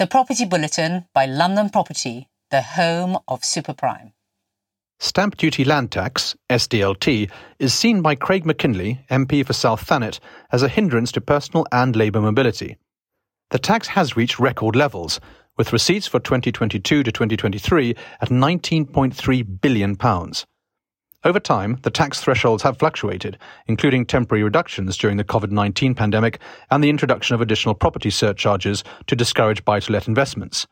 The Property Bulletin by London Property, the home of superprime. Stamp duty land tax, SDLT, is seen by Craig Mackinlay, MP for South Thanet, as a hindrance to personal and labour mobility. The tax has reached record levels, with receipts for 2022 to 2023 at £19.3 billion. Over time, the tax thresholds have fluctuated, including temporary reductions during the COVID 19 pandemic and the introduction of additional property surcharges to discourage buy to let investments.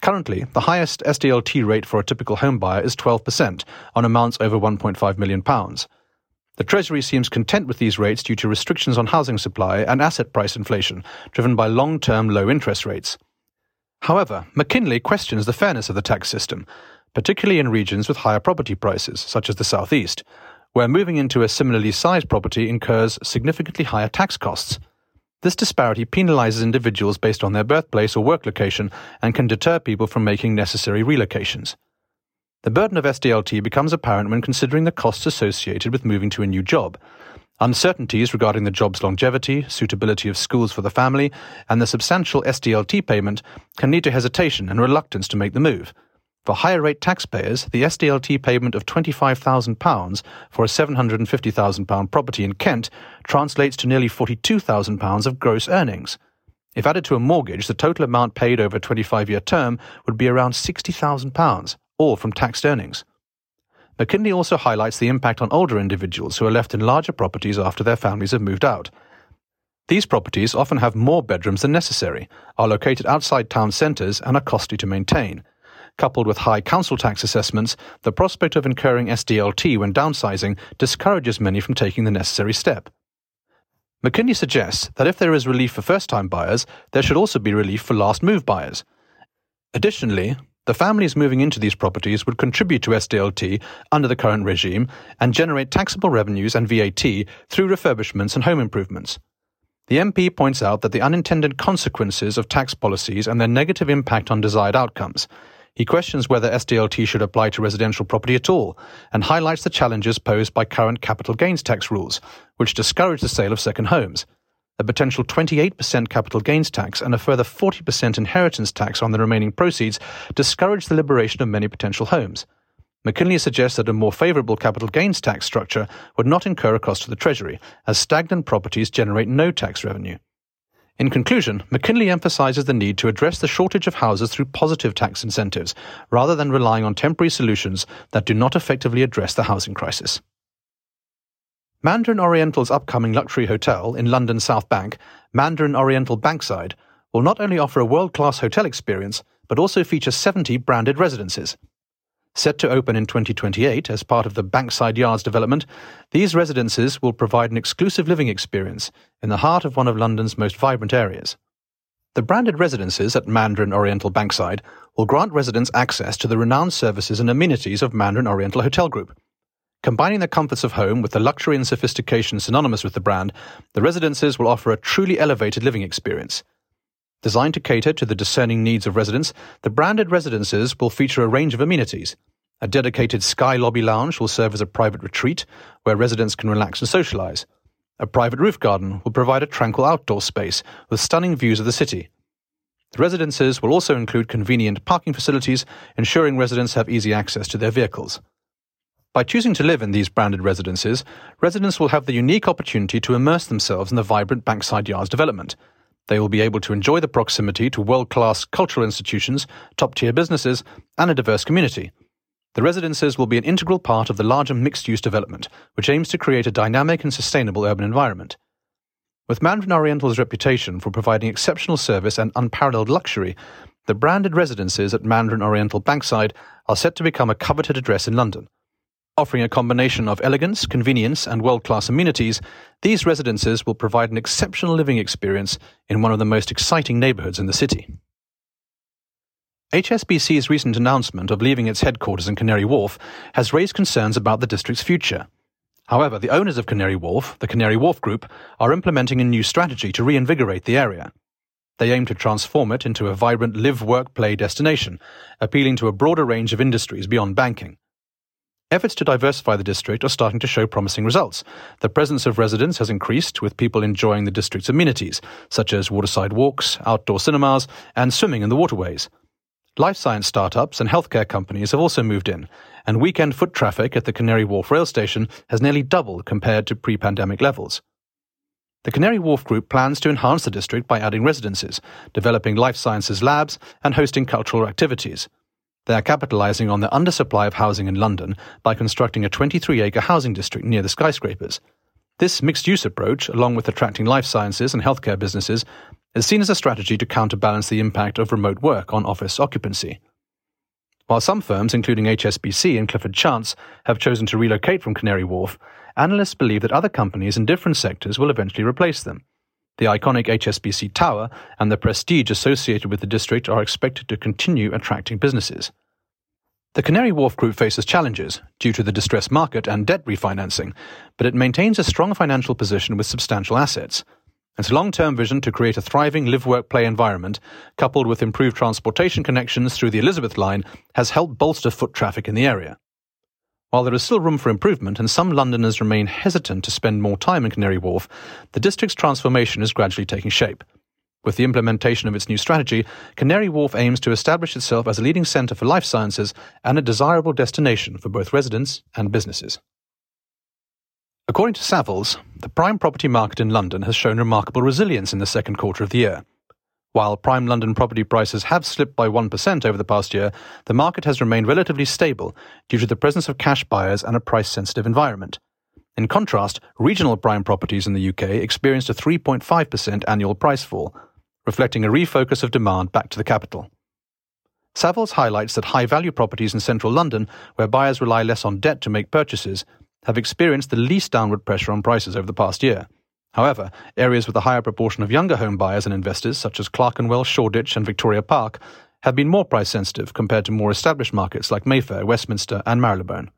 Currently, the highest SDLT rate for a typical home buyer is 12% on amounts over £1.5 million. The Treasury seems content with these rates due to restrictions on housing supply and asset price inflation, driven by long term low interest rates. However, Mackinlay questions the fairness of the tax system, particularly in regions with higher property prices, such as the Southeast, where moving into a similarly sized property incurs significantly higher tax costs. This disparity penalizes individuals based on their birthplace or work location and can deter people from making necessary relocations. The burden of SDLT becomes apparent when considering the costs associated with moving to a new job. Uncertainties regarding the job's longevity, suitability of schools for the family, and the substantial SDLT payment can lead to hesitation and reluctance to make the move. For higher rate taxpayers, the SDLT payment of £25,000 for a £750,000 property in Kent translates to nearly £42,000 of gross earnings. If added to a mortgage, the total amount paid over a 25 year term would be around £60,000, all from taxed earnings. Mackinlay also highlights the impact on older individuals who are left in larger properties after their families have moved out. These properties often have more bedrooms than necessary, are located outside town centres, and are costly to maintain. Coupled with high council tax assessments, the prospect of incurring SDLT when downsizing discourages many from taking the necessary step. Mackinlay suggests that if there is relief for first time buyers, there should also be relief for last move buyers. Additionally, the families moving into these properties would contribute to SDLT under the current regime and generate taxable revenues and VAT through refurbishments and home improvements. The MP points out that the unintended consequences of tax policies and their negative impact on desired outcomes, he questions whether SDLT should apply to residential property at all and highlights the challenges posed by current capital gains tax rules, which discourage the sale of second homes. A potential 28% capital gains tax and a further 40% inheritance tax on the remaining proceeds discourage the liberation of many potential homes. Mackinlay suggests that a more favourable capital gains tax structure would not incur a cost to the Treasury, as stagnant properties generate no tax revenue. In conclusion, Mackinlay emphasizes the need to address the shortage of houses through positive tax incentives, rather than relying on temporary solutions that do not effectively address the housing crisis. Mandarin Oriental's upcoming luxury hotel in London South Bank, Mandarin Oriental Bankside, will not only offer a world class hotel experience, but also feature 70 branded residences. Set to open in 2028 as part of the Bankside Yards development, these residences will provide an exclusive living experience in the heart of one of London's most vibrant areas. The branded residences at Mandarin Oriental Bankside will grant residents access to the renowned services and amenities of Mandarin Oriental Hotel Group. Combining the comforts of home with the luxury and sophistication synonymous with the brand, the residences will offer a truly elevated living experience. Designed to cater to the discerning needs of residents, the branded residences will feature a range of amenities. A dedicated Sky Lobby Lounge will serve as a private retreat where residents can relax and socialize. A private roof garden will provide a tranquil outdoor space with stunning views of the city. The residences will also include convenient parking facilities, ensuring residents have easy access to their vehicles. By choosing to live in these branded residences, residents will have the unique opportunity to immerse themselves in the vibrant Bankside Yards development – they will be able to enjoy the proximity to world class cultural institutions, top tier businesses, and a diverse community. The residences will be an integral part of the larger mixed use development, which aims to create a dynamic and sustainable urban environment. With Mandarin Oriental's reputation for providing exceptional service and unparalleled luxury, the branded residences at Mandarin Oriental Bankside are set to become a coveted address in London. Offering a combination of elegance, convenience, and world class amenities, these residences will provide an exceptional living experience in one of the most exciting neighbourhoods in the city. HSBC's recent announcement of leaving its headquarters in Canary Wharf has raised concerns about the district's future. However, the owners of Canary Wharf, the Canary Wharf Group, are implementing a new strategy to reinvigorate the area. They aim to transform it into a vibrant live, work, play destination, appealing to a broader range of industries beyond banking. Efforts to diversify the district are starting to show promising results. The presence of residents has increased, with people enjoying the district's amenities, such as waterside walks, outdoor cinemas, and swimming in the waterways. Life science startups and healthcare companies have also moved in, and weekend foot traffic at the Canary Wharf rail station has nearly doubled compared to pre pandemic levels. The Canary Wharf Group plans to enhance the district by adding residences, developing life sciences labs, and hosting cultural activities. They are capitalising on the undersupply of housing in London by constructing a 23 acre housing district near the skyscrapers. This mixed use approach, along with attracting life sciences and healthcare businesses, is seen as a strategy to counterbalance the impact of remote work on office occupancy. While some firms, including HSBC and Clifford Chance, have chosen to relocate from Canary Wharf, analysts believe that other companies in different sectors will eventually replace them. The iconic HSBC Tower and the prestige associated with the district are expected to continue attracting businesses. The Canary Wharf Group faces challenges due to the distressed market and debt refinancing, but it maintains a strong financial position with substantial assets. Its long term vision to create a thriving live work play environment, coupled with improved transportation connections through the Elizabeth line, has helped bolster foot traffic in the area. While there is still room for improvement and some Londoners remain hesitant to spend more time in Canary Wharf, the district's transformation is gradually taking shape. With the implementation of its new strategy, Canary Wharf aims to establish itself as a leading centre for life sciences and a desirable destination for both residents and businesses. According to Savills, the prime property market in London has shown remarkable resilience in the second quarter of the year. While prime London property prices have slipped by 1% over the past year, the market has remained relatively stable due to the presence of cash buyers and a price sensitive environment. In contrast, regional prime properties in the UK experienced a 3.5% annual price fall, reflecting a refocus of demand back to the capital. Savills highlights that high value properties in central London, where buyers rely less on debt to make purchases, have experienced the least downward pressure on prices over the past year. However, areas with a higher proportion of younger home buyers and investors, such as Clerkenwell, Shoreditch, and Victoria Park, have been more price sensitive compared to more established markets like Mayfair, Westminster, and Marylebone.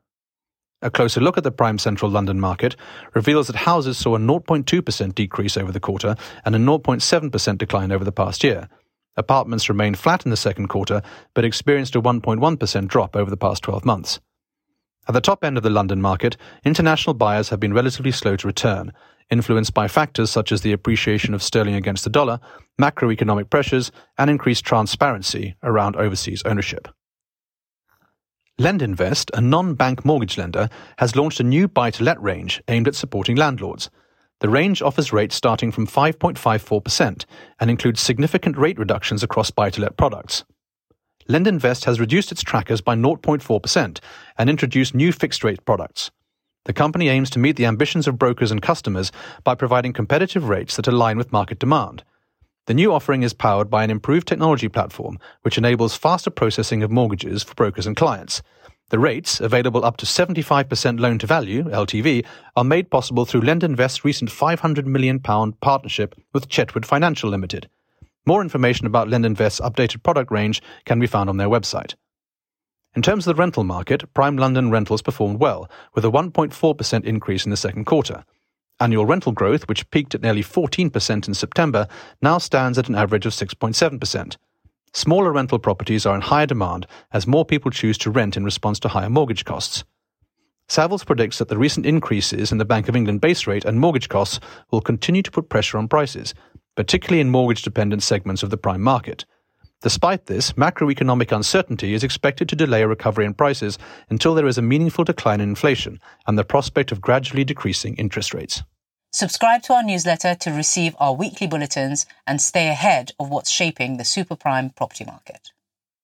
A closer look at the prime central London market reveals that houses saw a 0.2% decrease over the quarter and a 0.7% decline over the past year. Apartments remained flat in the second quarter, but experienced a 1.1% drop over the past 12 months. At the top end of the London market, international buyers have been relatively slow to return, influenced by factors such as the appreciation of sterling against the dollar, macroeconomic pressures, and increased transparency around overseas ownership. LendInvest, a non bank mortgage lender, has launched a new buy to let range aimed at supporting landlords. The range offers rates starting from 5.54% and includes significant rate reductions across buy to let products. LendInvest has reduced its trackers by 0.4% and introduced new fixed rate products. The company aims to meet the ambitions of brokers and customers by providing competitive rates that align with market demand. The new offering is powered by an improved technology platform which enables faster processing of mortgages for brokers and clients. The rates, available up to 75% loan to value, LTV, are made possible through LendInvest's recent £500 million partnership with Chetwood Financial Limited. More information about LendInvest's updated product range can be found on their website. In terms of the rental market, prime London rentals performed well, with a 1.4% increase in the second quarter. Annual rental growth, which peaked at nearly 14% in September, now stands at an average of 6.7%. Smaller rental properties are in higher demand as more people choose to rent in response to higher mortgage costs. Savills predicts that the recent increases in the Bank of England base rate and mortgage costs will continue to put pressure on prices, particularly in mortgage dependent segments of the prime market. Despite this, macroeconomic uncertainty is expected to delay a recovery in prices until there is a meaningful decline in inflation and the prospect of gradually decreasing interest rates. Subscribe to our newsletter to receive our weekly bulletins and stay ahead of what's shaping the super prime property market.